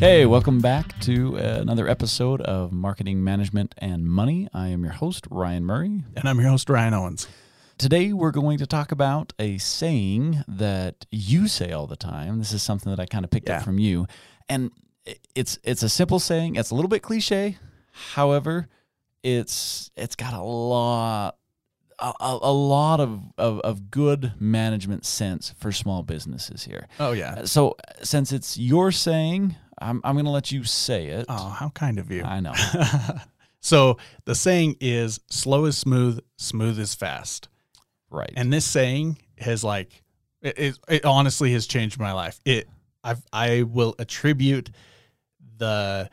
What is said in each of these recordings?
Hey, welcome back to another episode of Marketing Management and Money. I am your host, Ryan Murray. And I'm your host, Ryan Owens. Today, we're going to talk about a saying that you say all the time. This is something that I kind of picked Yeah. up from you. And it's it's a simple saying. It's a little bit cliche. However, it's it's got a lot a, a a lot of, of, of good management sense for small businesses here. Oh, yeah. So since it's your saying, I'm, I'm going to let you say it. Oh, how kind of you. I know. so the saying is slow is smooth, smooth is fast. Right. And this saying has like, it, it, it honestly has changed my life. It, I've, I will attribute the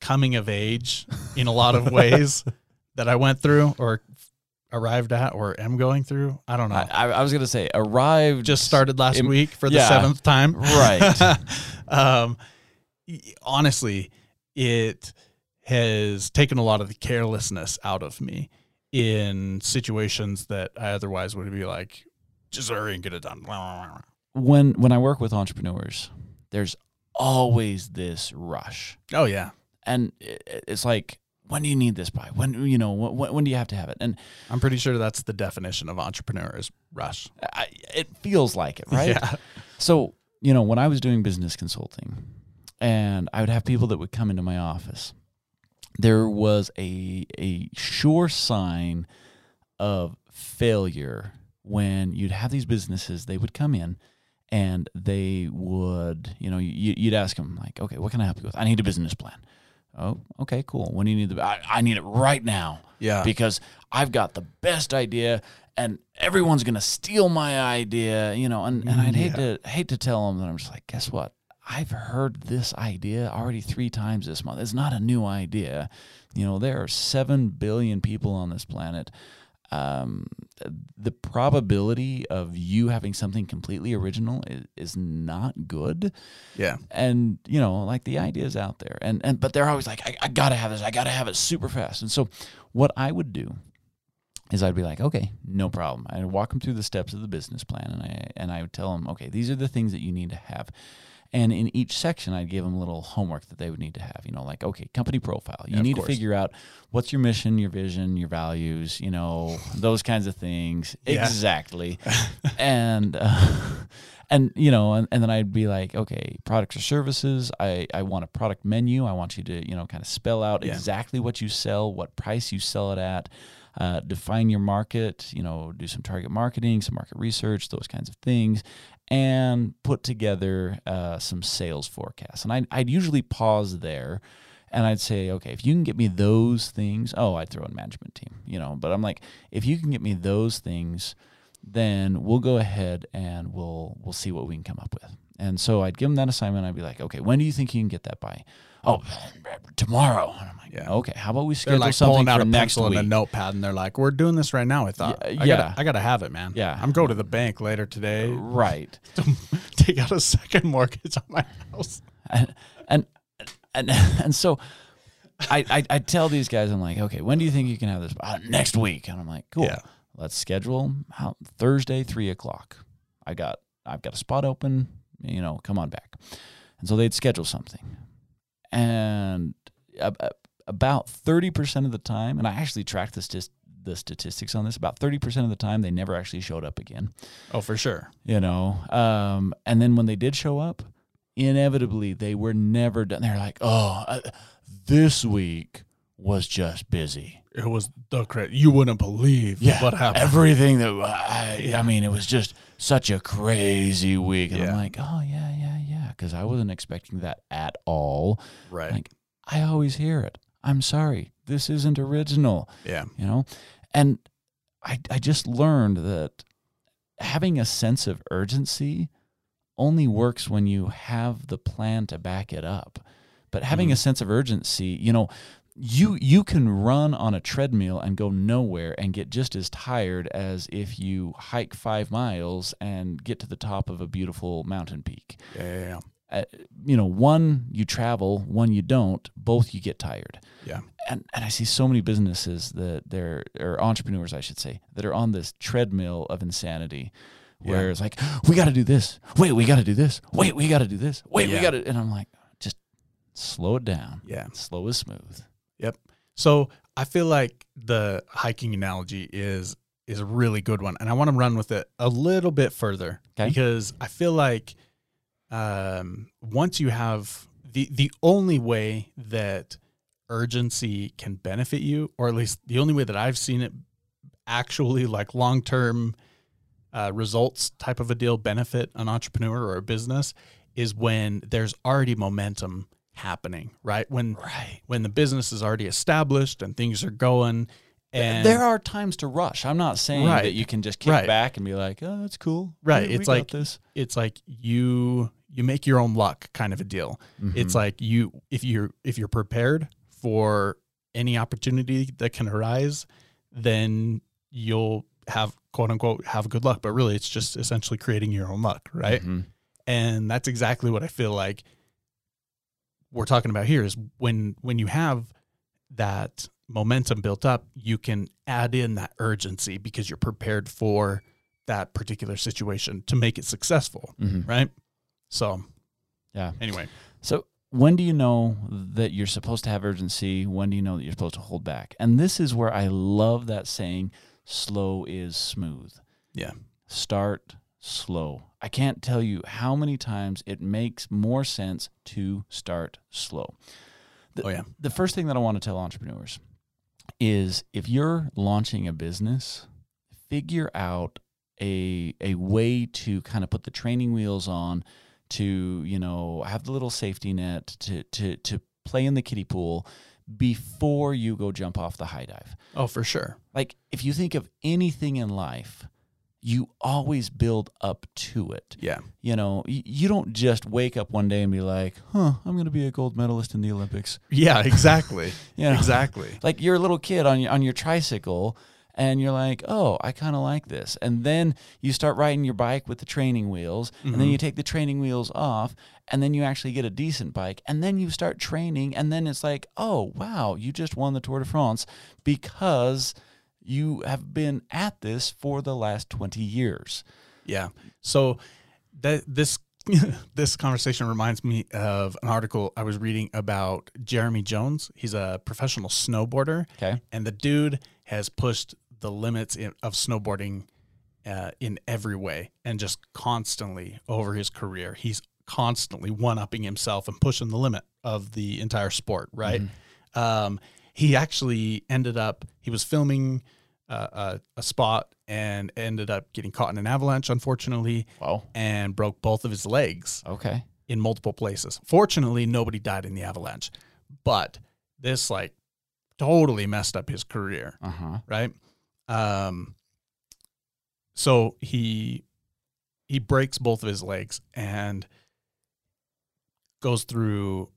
coming of age in a lot of ways that I went through or arrived at or am going through. I don't know. I, I I was going to say arrived. just started last Im- week for the yeah. seventh time. Right. um, honestly, it has taken a lot of the carelessness out of me in situations that I otherwise would be like, just hurry and get it done. when when I work with entrepreneurs, there's always this rush, Oh yeah, and it, it's like, when do you need this by? When you know when, when do you have to have it? And I'm pretty sure that's the definition of entrepreneur is rush. I, it feels like it, right? Yeah. So, you know, when I was doing business consulting and I would have people that would come into my office, there was a a sure sign of failure when you'd have these businesses, they would come in and they would, you know, you, you'd ask them like, okay, what can I help you with? I need a business plan. Oh, okay, cool. When do you need the, I, I need it right now Yeah. because I've got the best idea and everyone's going to steal my idea, you know, and, and mm, I'd hate to hate to tell them that I'm just like, guess what? I've heard this idea already 3 times this month. It's not a new idea. You know, there are 7 billion people on this planet. Um, the probability of you having something completely original is, is not good yeah. and you know like the idea is out there and and but they're always like I, I gotta have this i gotta have it super fast and so what i would do is i'd be like okay no problem i'd walk them through the steps of the business plan and i and i would tell them okay these are the things that you need to have and in each section i'd give them a little homework that they would need to have you know like okay company profile. You Yeah, need to figure out what's your mission your vision your values you know those kinds of things. Yeah. exactly. And uh, and you know and, and then i'd be like okay products or services. I i want a product menu. I want you to you know kind of spell out Yeah. exactly what you sell what price you sell it at uh, define your market you know do some target marketing some market research those kinds of things and put together uh, some sales forecasts and I'd, I'd usually pause there and I'd say, okay, if you can get me those things, oh, I'd throw in management team, you know. But I'm like, if you can get me those things, then we'll go ahead and we'll we'll see what we can come up with. And so I'd give them that assignment. I'd be like, okay, when do you think you can get that by? Oh, tomorrow. And I'm like, Yeah. okay, how about we They're schedule like something pulling out for a next pencil week? and a notepad, and they're like, "We're doing this right now." I thought, Yeah, I yeah. gotta, I gotta have it, man. Yeah. I'm going to the bank later today right. to take out a second mortgage on my house. and and and, and so I, I I tell these guys I'm like, okay, when do you think you can have this? Uh, next week, and I'm like, cool. Yeah. Let's schedule how, Thursday three o'clock. I got I've got a spot open. You know, come on back. And so they'd schedule something, and ab- ab- about thirty percent of the time, and I actually tracked the stis- the statistics on this. About thirty percent of the time, they never actually showed up again Oh, for sure. you know um, and then when they did show up inevitably they were never done they're like oh uh, this week was just busy It was the credit. You wouldn't believe what happened. everything that I, I mean it was just such a crazy week and i'm like oh yeah yeah yeah because i wasn't expecting that at all. Right. like i always hear it. I'm sorry. This isn't original. Yeah. you know? And I, I just learned that having a sense of urgency only works when you have the plan to back it up. But having a mm. sense of urgency you know you you can run on a treadmill and go nowhere and get just as tired as if you hike 5 miles and get to the top of a beautiful mountain peak Yeah. Yeah. yeah. uh, you know one you travel one you don't both you get tired Yeah. and and I see so many businesses that they're or entrepreneurs I should say that are on this treadmill of insanity where Yeah. it's like we got to do this wait we got to do this wait we got to do this wait we got to and I'm like just slow it down. Yeah. Slow is smooth. So I feel like the hiking analogy is is a really good one, and I want to run with it a little bit further Okay. because I feel like um, once you have the the only way that urgency can benefit you, or at least the only way that I've seen it actually like long term uh, results type of a deal benefit an entrepreneur or a business is when there's already momentum happening, right? When Right. when the business is already established and things are going and there are times to rush. I'm not saying Right. that you can just kick Right. back and be like, "Oh, that's cool." Right. We- It's we like- this. it's like you you make your own luck kind of a deal. It's Mhm. like you if you're if you're prepared for any opportunity that can arise, then you'll have quote unquote have good luck. But really it's just essentially creating your own luck, right? Mhm. And that's exactly what I feel like we're talking about here is when when you have that momentum built up, you can add in that urgency because you're prepared for that particular situation to make it successful, Mhm. right? So, Yeah. anyway, So when do you know that you're supposed to have urgency? When do you know that you're supposed to hold back? And this is where I love that saying, slow is smooth. Yeah. Start slow. I can't tell you how many times it makes more sense to start slow. The, Oh, yeah. The first thing that I want to tell entrepreneurs is if you're launching a business, figure out a a way to kind of put the training wheels on to you know have the little safety net to to to play in the kiddie pool before you go jump off the high dive. oh, for sure. Like if you think of anything in life, you always build up to it. Yeah. You know, you don't just wake up one day and be like, "Huh, I'm going to be a gold medalist in the Olympics." Yeah, exactly. You know? Exactly. like you're a little kid on your on your tricycle and you're like, "Oh, I kind of like this." And then you start riding your bike with the training wheels, and then Mhm. you take the training wheels off, and then you actually get a decent bike, and then you start training, and then it's like, "Oh, wow, you just won the Tour de France because you have been at this for the last 20 years." Yeah. So that this this conversation reminds me of an article I was reading about Jeremy Jones. He's a professional snowboarder, Okay? and the dude has pushed the limits in, of snowboarding uh, in every way, and just constantly over his career, he's constantly one upping himself and pushing the limit of the entire sport. Right. Um, he actually ended up he was filming uh, a, a spot and ended up getting caught in an avalanche, unfortunately, Wow. and broke both of his legs Okay. in multiple places. Fortunately, nobody died in the avalanche, but this like totally messed up his career, Uh-huh. right? Um, so he he breaks both of his legs and goes through.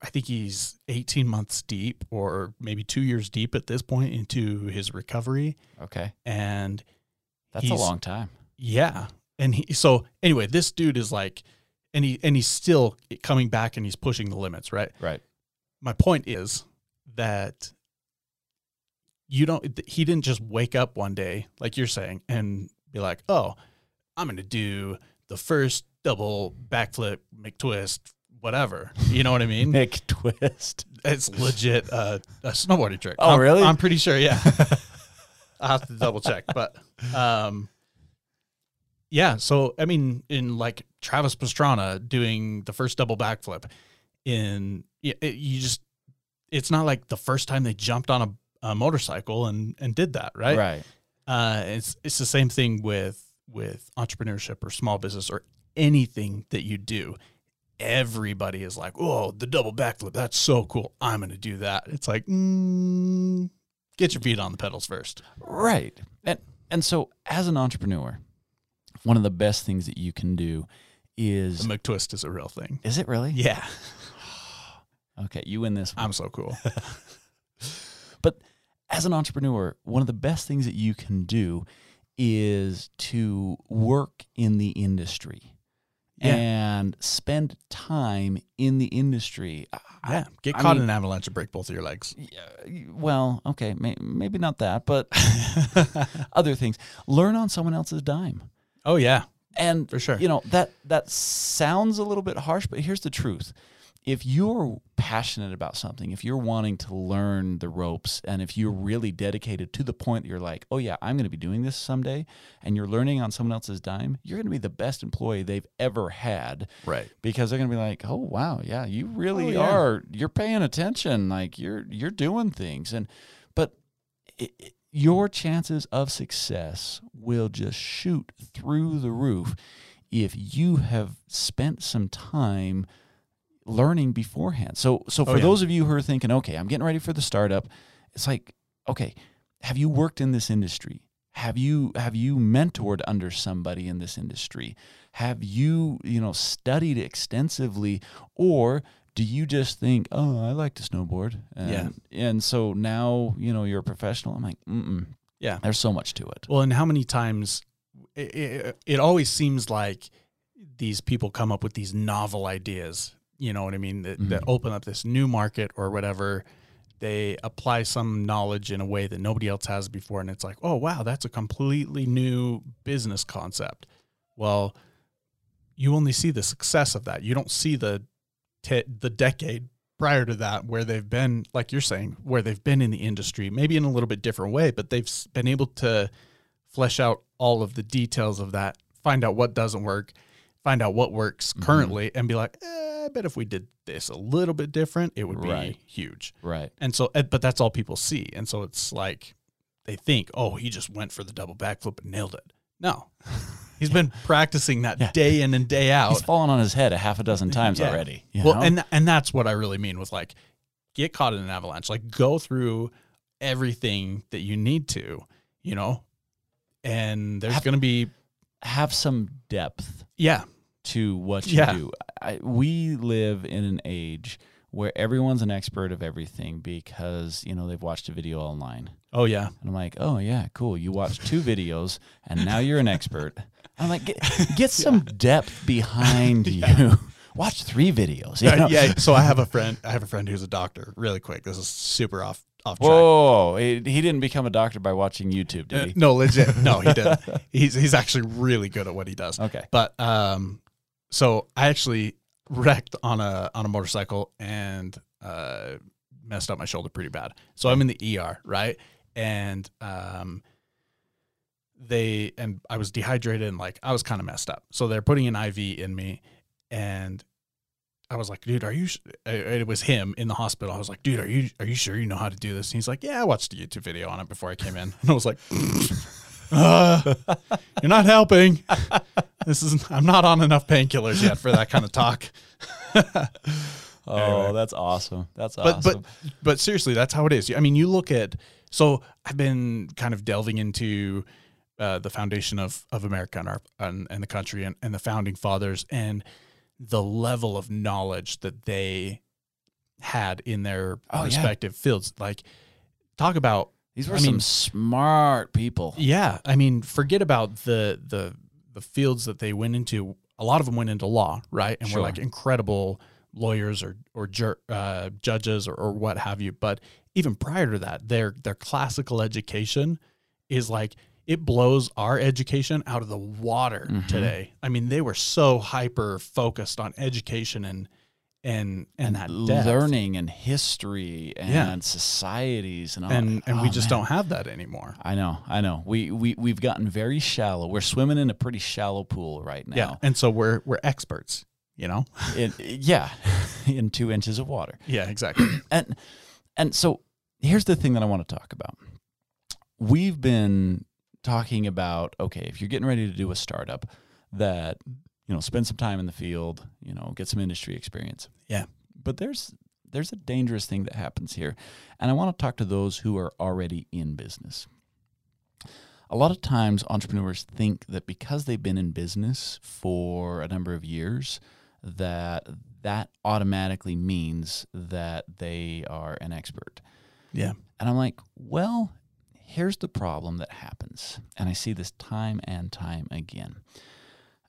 I think he's 18 months deep, or maybe two years deep at this point into his recovery, Okay. and That's a long time. yeah. And he so anyway, this dude is like and he and he's still coming back and he's pushing the limits, right? Right. My point is that you don't he didn't just wake up one day like you're saying and be like, "Oh, I'm going to do the first double backflip McTwist whatever." You know what I mean? McTwist. it's legit uh, a snowboarding trick. Oh, I'm- really? I'm pretty sure. Yeah, I have to double check, but um, yeah. So I mean, in like Travis Pastrana doing the first double backflip, in it, you just it's not like the first time they jumped on a, a motorcycle and and did that, right? Right. Uh, it's it's the same thing with with entrepreneurship or small business or anything that you do. Everybody is like, "Oh, the double backflip, that's so cool! I'm going to do that." It's like, mm, get your feet on the pedals first. Right. And and so as an entrepreneur, one of the best things that you can do is The McTwist is a real thing. is it really? Yeah, Okay, you win this one. I'm so cool. But as an entrepreneur, one of the best things that you can do is to work in the industry Yeah. and spend time in the industry. Yeah, get I caught mean- in an avalanche and break both of your legs. Yeah, well, okay, may, maybe not that, but other things. Learn on someone else's dime. oh yeah, And for sure. you know that that sounds a little bit harsh, but here's the truth: if you're passionate about something, if you're wanting to learn the ropes, and if you're really dedicated to the point that you're like, oh, yeah, I'm going to be doing this someday, and you're learning on someone else's dime, you're going to be the best employee they've ever had Right. because they're going to be like, oh, wow, yeah, you really Oh, yeah. are, you're paying attention, like you're, you're doing things. And, but it, it- your chances of success will just shoot through the roof if you have spent some time learning beforehand. So so Oh, for yeah. those of you who are thinking, okay, I'm getting ready for the startup, it's like, okay, have you worked in this industry? Have you have you mentored under somebody in this industry? Have you, you know, studied extensively or do you just think, oh, I like to snowboard, and, Yeah. and so now you know you're a professional? I'm like, mm Yeah. there's so much to it. Well, and how many times it, it, it always seems like these people come up with these novel ideas, you know what I mean, that, that Mhm. open up this new market or whatever. They apply some knowledge in a way that nobody else has before. And it's like, oh, wow, that's a completely new business concept. Well, you only see the success of that. You don't see the, te- the decade prior to that where they've been, like you're saying, where they've been in the industry, maybe in a little bit different way, but they've been able to flesh out all of the details of that, find out what doesn't work, find out what works Mhm. currently, and be like, eh, I bet if we did this a little bit different, it would be Right. huge. Right. And so, eh, but that's all people see. And so it's like they think, oh, he just went for the double backflip and nailed it. No, he's been practicing that Yeah. day in and day out. He's fallen on his head a half a dozen times Yeah. already. well, know? and and that's what I really mean with like get caught in an avalanche. Like go through everything that you need to, you know, and there's Have- to be have some depth yeah, to what you Yeah. do. I, we live in an age where everyone's an expert of everything because you know they've watched a video online. oh yeah, And I'm like, oh yeah, cool. You watched two videos and now you're an expert. I'm like, get, get some depth behind you. Watch three videos. you Uh, know? yeah. So I have a friend. I have a friend who's a doctor. Really quick, this is super off off track. Whoa, he, he didn't become a doctor by watching YouTube, did Uh, he? no, legit. No, he didn't. he's he's actually really good at what he does. Okay. But um, so I actually wrecked on a on a motorcycle and uh messed up my shoulder pretty bad. So I'm in the ER, right? And um, they and I was dehydrated and like I was kind of messed up. So they're putting an IV in me, and I was like, dude, are you? Sh-? It was him in the hospital. I was like, dude, are you are you sure you know how to do this? And he's like, yeah, I watched a YouTube video on it before I came in, and I was like. Uh, you're not helping. This is I'm not on enough painkillers yet for that kind of talk. Oh, Anyway. that's awesome. That's But awesome. but but seriously, that's how it is. I mean, you look at so I've been kind of delving into uh, the foundation of of America and our and, and the country and, and the founding fathers and the level of knowledge that they had in their Oh, yeah. respective fields. Like talk about These were I some mean- smart people. Yeah, I mean, forget about the the the fields that they went into. A lot of them went into law, right? And Sure. were like incredible lawyers or or jur- uh, judges or, or what have you. But even prior to that, their their classical education is like it blows our education out of the water Mhm. today. I mean, they were so hyper focused on education and and and, that depth. learning and history and Yeah. societies and all. and and oh, we just man. don't have that anymore. I know, I know. We we we've gotten very shallow. We're swimming in a pretty shallow pool right now Yeah, and so we're we're experts, you know. In, yeah, in two inches of water. Yeah, exactly. And and so here's the thing that I want to talk about. We've been talking about okay, if you're getting ready to do a startup, that you know, spend some time in the field, you know, get some industry experience. Yeah. But there's there's a dangerous thing that happens here, and I want to talk to those who are already in business. A lot of times, entrepreneurs think that because they've been in business for a number of years, that that automatically means that they are an expert. Yeah. And I'm like, well, here's the problem that happens. And I see this time and time again.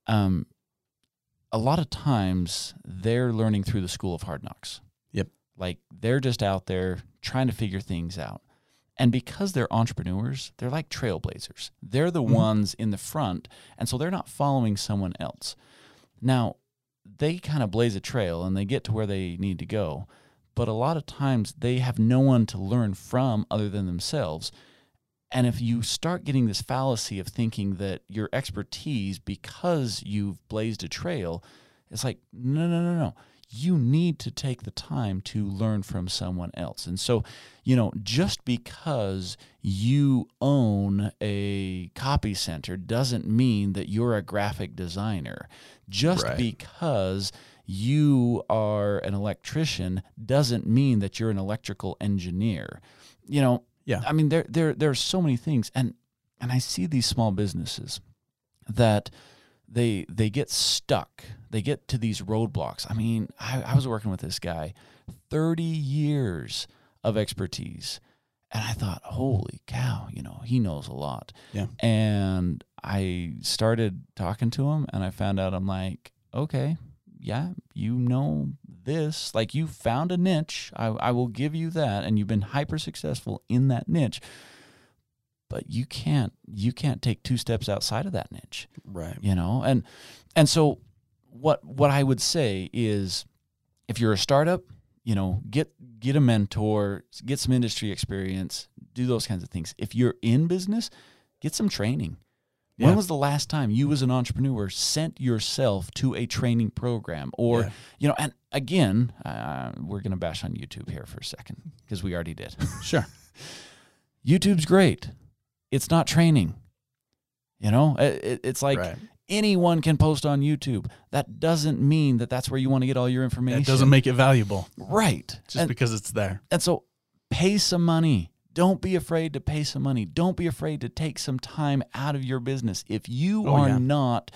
Um, a lot of times they're learning through the school of hard knocks. Yep. Like they're just out there trying to figure things out. And because they're entrepreneurs, they're like trailblazers. They're the Mhm. ones in the front. And so they're not following someone else. Now, they kind of blaze a trail and they get to where they need to go. But a lot of times they have no one to learn from other than themselves. And if you start getting this fallacy of thinking that your expertise, because you've blazed a trail, it's like, no, no, no, no. You need to take the time to learn from someone else. And so, you know, just because you own a copy center doesn't mean that you're a graphic designer. Just Right. because you are an electrician doesn't mean that you're an electrical engineer. You know, Yeah. I mean there there there are so many things and and I see these small businesses that they they get stuck. They get to these roadblocks. I mean, I, I was working with this guy, 30 years of expertise. And I thought, holy cow, you know, he knows a lot. Yeah. And I started talking to him and I found out I'm like, okay, yeah, you know this. Like you found a niche. I, I will give you that. And you've been hyper successful in that niche. But you can't you can't take two steps outside of that niche Right. you know and and so what what i would say is if you're a startup you know get get a mentor get some industry experience do those kinds of things if you're in business get some training when was the last time you as an entrepreneur sent yourself to a training program or Yeah. you know and again uh, we're going to bash on youtube here for a second because we already did Sure. youtube's great it's not training you know it, it- it's like right. anyone can post on YouTube. That doesn't mean that that's where you want to get all your information. It doesn't make it valuable right. just and, because it's there. and so pay some money. Don't be afraid to pay some money. Don't be afraid to take some time out of your business. If you Oh, are yeah. not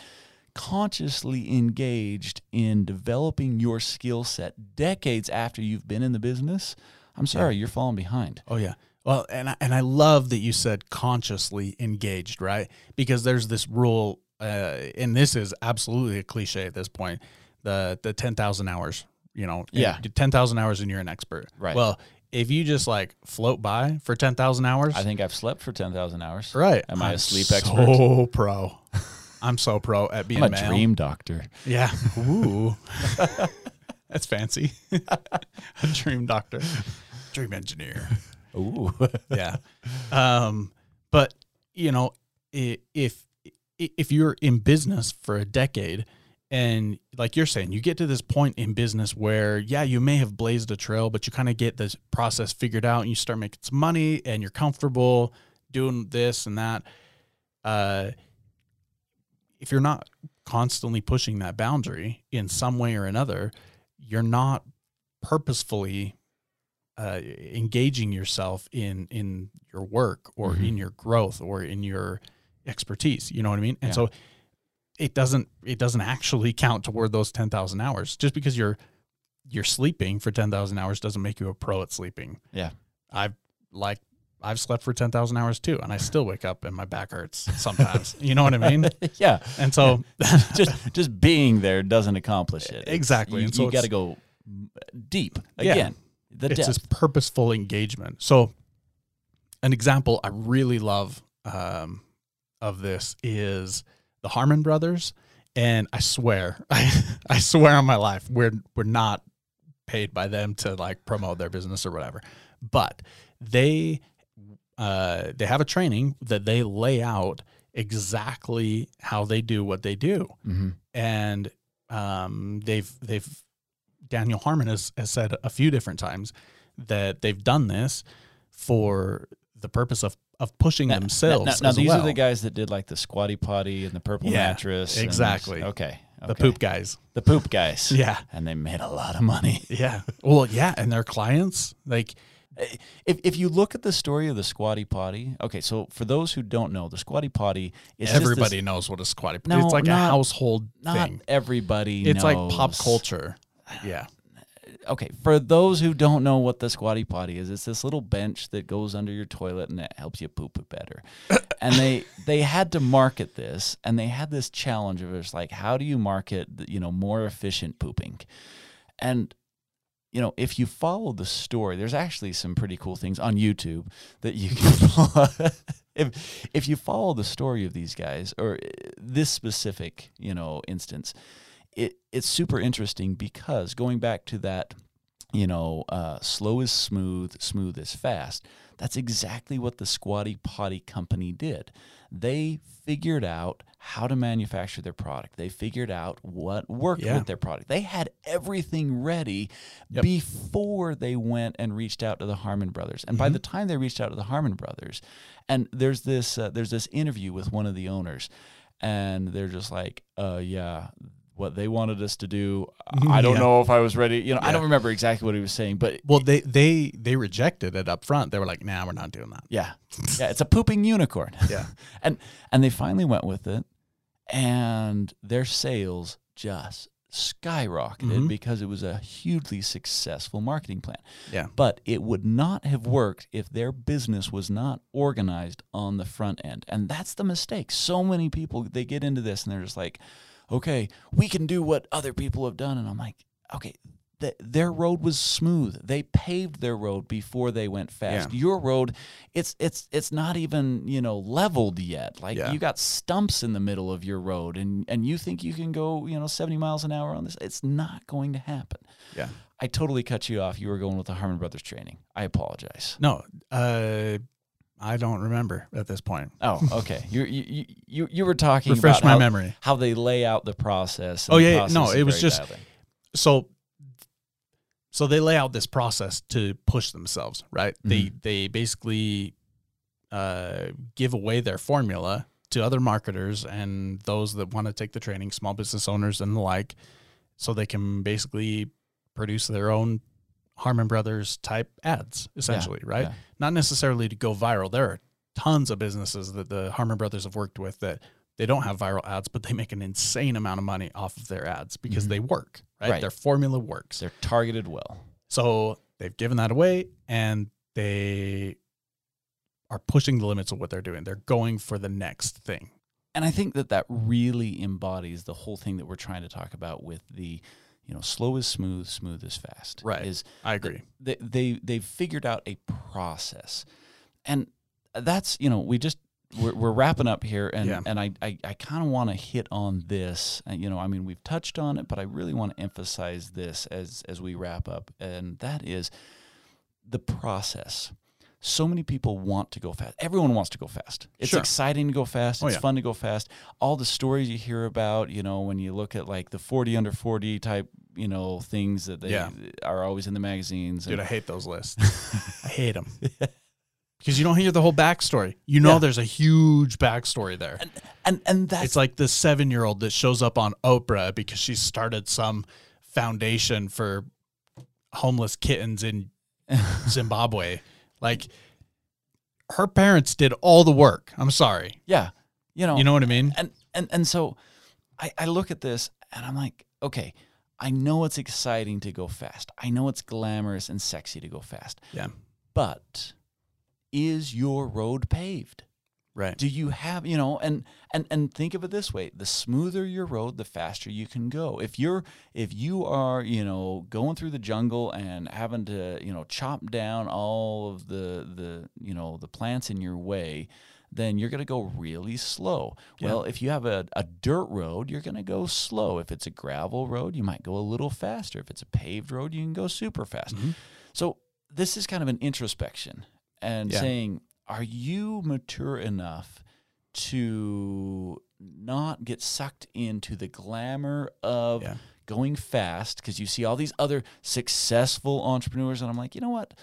consciously engaged in developing your skill set decades after you've been in the business, I'm sorry, you're falling behind. Oh yeah. Well, and I, and I love that you said consciously engaged, right? Because there's this rule, uh, and this is absolutely a cliche at this point. The the ten thousand hours, you know, Yeah. ten thousand hours and you're an expert, Right. Well, if you just like float by for ten thousand hours, I think I've slept for 10,000 hours. right? Am I a I'm sleep so expert? So pro. I'm so pro at being I'm a male. dream doctor. Yeah. Ooh. That's fancy. a dream doctor, dream engineer. Ooh. yeah. Um, but you know, if if you're in business for a decade, and like you're saying, you get to this point in business where, yeah, you may have blazed a trail, but you kind of get this process figured out, and you start making some money, and you're comfortable doing this and that. Uh, if you're not constantly pushing that boundary in some way or another, you're not purposefully uh, engaging yourself in in your work or Mhm. in your growth or in your expertise. You know what I mean? And Yeah. so it doesn't it doesn't actually count toward those ten thousand hours. Just because you're you're sleeping for ten thousand hours doesn't make you a pro at sleeping. Yeah. I've like I've slept for ten thousand hours too, and I still wake up and my back hurts sometimes. you know what I mean? yeah. And so just just being there doesn't accomplish it. It's- Exactly. You, And so got to go deep Yeah. again. The it's depth. this purposeful engagement. So, an example I really love um, of this is the Harmon brothers, and I swear, I, I swear on my life, we're we're not paid by them to like promote their business or whatever, but they uh, they have a training that they lay out exactly how they do what they do Mhm. and um, they've they've Daniel Harmon has, has said a few different times that they've done this for the purpose of of pushing Now- themselves. Now, now these well. are the guys that did like the squatty potty and the purple Yeah, mattress. and- exactly. okay, the poop guys. The poop guys. Yeah, And they made a lot of money. yeah. Well, yeah, and their clients like Eh, if, if you look at the story of the squatty potty, okay, so for those who don't know, the squatty potty is just this- everybody knows what a squatty. Potty. No, it's like a not- household not thing. everybody. It's like pop culture. Yeah, eh, okay, for those who don't know what the squatty potty is, it's this little bench that goes under your toilet and it helps you poop it better. and they they had to market this, and they had this challenge of it's like, how do you market, you know, more efficient pooping? And you know, if you follow the story, there's actually some pretty cool things on YouTube that you can. if if you follow the story of these guys or uh, this specific, you know, instance, it it's super interesting because going back to that, you know, uh, slow is smooth, smooth is fast. That's exactly what the Squatty Potty Company did. They figured out how to manufacture their product. They figured out what worked Yeah. with their product. They had everything ready Yep. before they went and reached out to the Harmon brothers. And by Mhm. the time they reached out to the Harmon brothers, and there's this uh, there's this interview with one of the owners, and they're just like, uh, yeah. What they wanted us to do, I don't Yeah. know if I was ready. You know, I don't remember exactly what he was saying, but Well, they they they rejected it up front. They were like, "Nah, we're not doing that." yeah, yeah, it's a pooping unicorn. Yeah. and and they finally went with it, and their sales just skyrocketed Mhm. because it was a hugely successful marketing plan. Yeah. But it would not have worked if their business was not organized on the front end. And that's the mistake. So many people they get into this and they're just like, "Okay, we can do what other people have done." And I'm like, "Okay, th- their road was smooth. They paved their road before they went fast. Yeah. Your road, it's it's it's not even, you know, leveled yet. Like Yeah. you got stumps in the middle of your road and and you think you can go, you know, 70 miles an hour on this. It's not going to happen. Yeah. I totally cut you off. You were going with the Harmon Brothers training. I apologize. No, uh, I don't remember at this point. Oh, okay. you you you you were talking Refresh about my how, memory. how they lay out the process. Oh, the yeah, process No, it was just- in. So, so they lay out this process to push themselves, right? They they basically uh, give away their formula to other marketers and those that want to take the training, small business owners and the like, so they can basically produce their own Harmon Brothers type ads, essentially, right? yeah. Not necessarily to go viral. There are tons of businesses that the Harmon Brothers have worked with that they don't have viral ads, but they make an insane amount of money off of their ads because Mhm. they work, right? Right. Their formula works. They're targeted well. So they've given that away and they are pushing the limits of what they're doing. They're going for the next thing. And I think that that really embodies the whole thing that we're trying to talk about with the, you know, slow is smooth, smooth is fast. Right. Is I agree. they they they've figured out a process, and that's you know we just we're, we're wrapping up here, and Yeah. and I I, I kind of want to hit on this. And, you know, I mean we've touched on it, but I really want to emphasize this as as we wrap up, and that is the process. So many people want to go fast. Everyone wants to go fast. It's Sure. exciting to go fast. Oh, It's yeah. fun to go fast. All the stories you hear about, you know, when you look at like the 40 under 40 type, you know, things that they Yeah. are always in the magazines. Dude, and- I hate those lists. I hate them. Because you don't hear the whole backstory. You know Yeah. there's a huge backstory there. and and that's it's like the seven year old that shows up on Oprah because she started some foundation for homeless kittens in Zimbabwe. Like her parents did all the work. I'm sorry. yeah, you know, You know what I mean? and and and so I, I look at this and I'm like, okay, I know it's exciting to go fast. I know it's glamorous and sexy to go fast. Yeah. But is your road paved? Right. Do you have, you know, and and and think of it this way, the smoother your road, the faster you can go. If you're if you are, you know, going through the jungle and having to, you know, chop down all of the the, you know, the plants in your way, then you're going to go really slow. Yeah. Well, if you have a, a dirt road, you're going to go slow. If it's a gravel road, you might go a little faster. If it's a paved road, you can go super fast. Mhm. So this is kind of an introspection and Yeah. saying, are you mature enough to not get sucked into the glamour of Yeah. going fast? Because you see all these other successful entrepreneurs, and I'm like, you know what?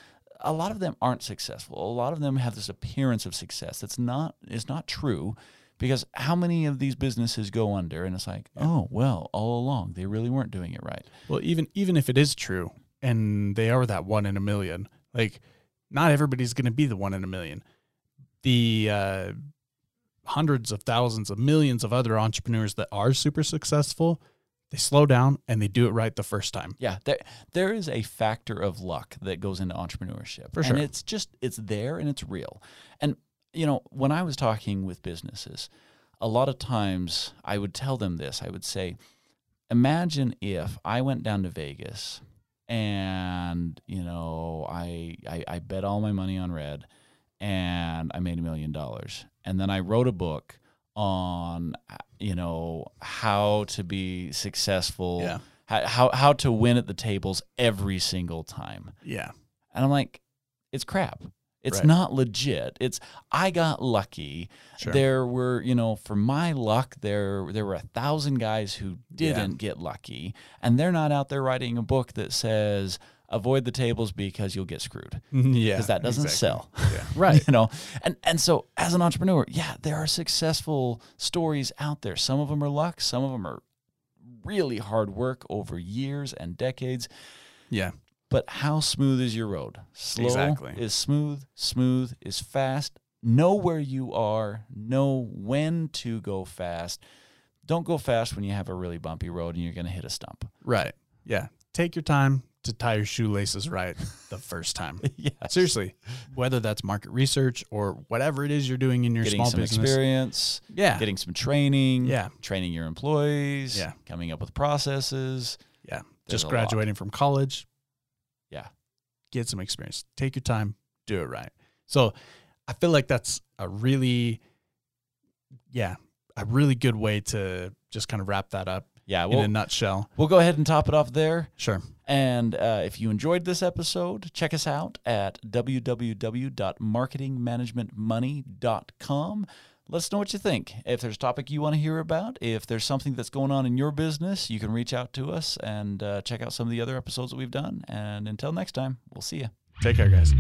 A lot of them aren't successful. A lot of them have this appearance of success that's not is not true. Because how many of these businesses go under, and it's like, oh well, all along they really weren't doing it right. Well, even even if it is true and they are that one in a million, like not everybody's going to be the one in a million. The uh, hundreds of thousands of millions of other entrepreneurs that are super successful, they slow down and they do it right the first time. Yeah, there there is a factor of luck that goes into entrepreneurship. For sure. And it's just it's there and it's real. And you know, when I was talking with businesses, a lot of times I would tell them this. I would say, imagine if I went down to Vegas and, you know, I I, I bet all my money on red and I made a million dollars. And then I wrote a book on you know, how to be successful, Yeah. how, how how to win at the tables every single time. Yeah. And I'm like, it's crap. It's Right. not legit. It's I got lucky. Sure. There were, you know, for my luck, there there were a thousand guys who didn't get lucky, and they're not out there writing a book that says avoid the tables because you'll get screwed mm-hmm. yeah. because that doesn't exactly. sell. Yeah. Right. you know, and and so as an entrepreneur, yeah, there are successful stories out there. Some of them are luck. Some of them are really hard work over years and decades. Yeah. But how smooth is your road? Slow Exactly. is smooth, smooth is fast. Know where you are, know when to go fast. Don't go fast when you have a really bumpy road and you're going to hit a stump. Right. Yeah. Take your time to tie your shoelaces right the first time. yeah. Seriously, whether that's market research or whatever it is you're doing in your Getting small some business. experience, Yeah. getting some training, Yeah. training your employees, Yeah. coming up with processes. Yeah. There's Just a lot. graduating from college. Yeah. Get some experience. Take your time. Do it right. So I feel like that's a really, yeah, a really good way to just kind of wrap that up Yeah, in we'll, a nutshell. we'll go ahead and top it off there. Sure. And uh, if you enjoyed this episode, check us out at www.marketingmanagementmoney.com. Let us know what you think. If there's a topic you want to hear about, if there's something that's going on in your business, you can reach out to us and uh, check out some of the other episodes that we've done. And until next time, we'll see you. Take care, guys.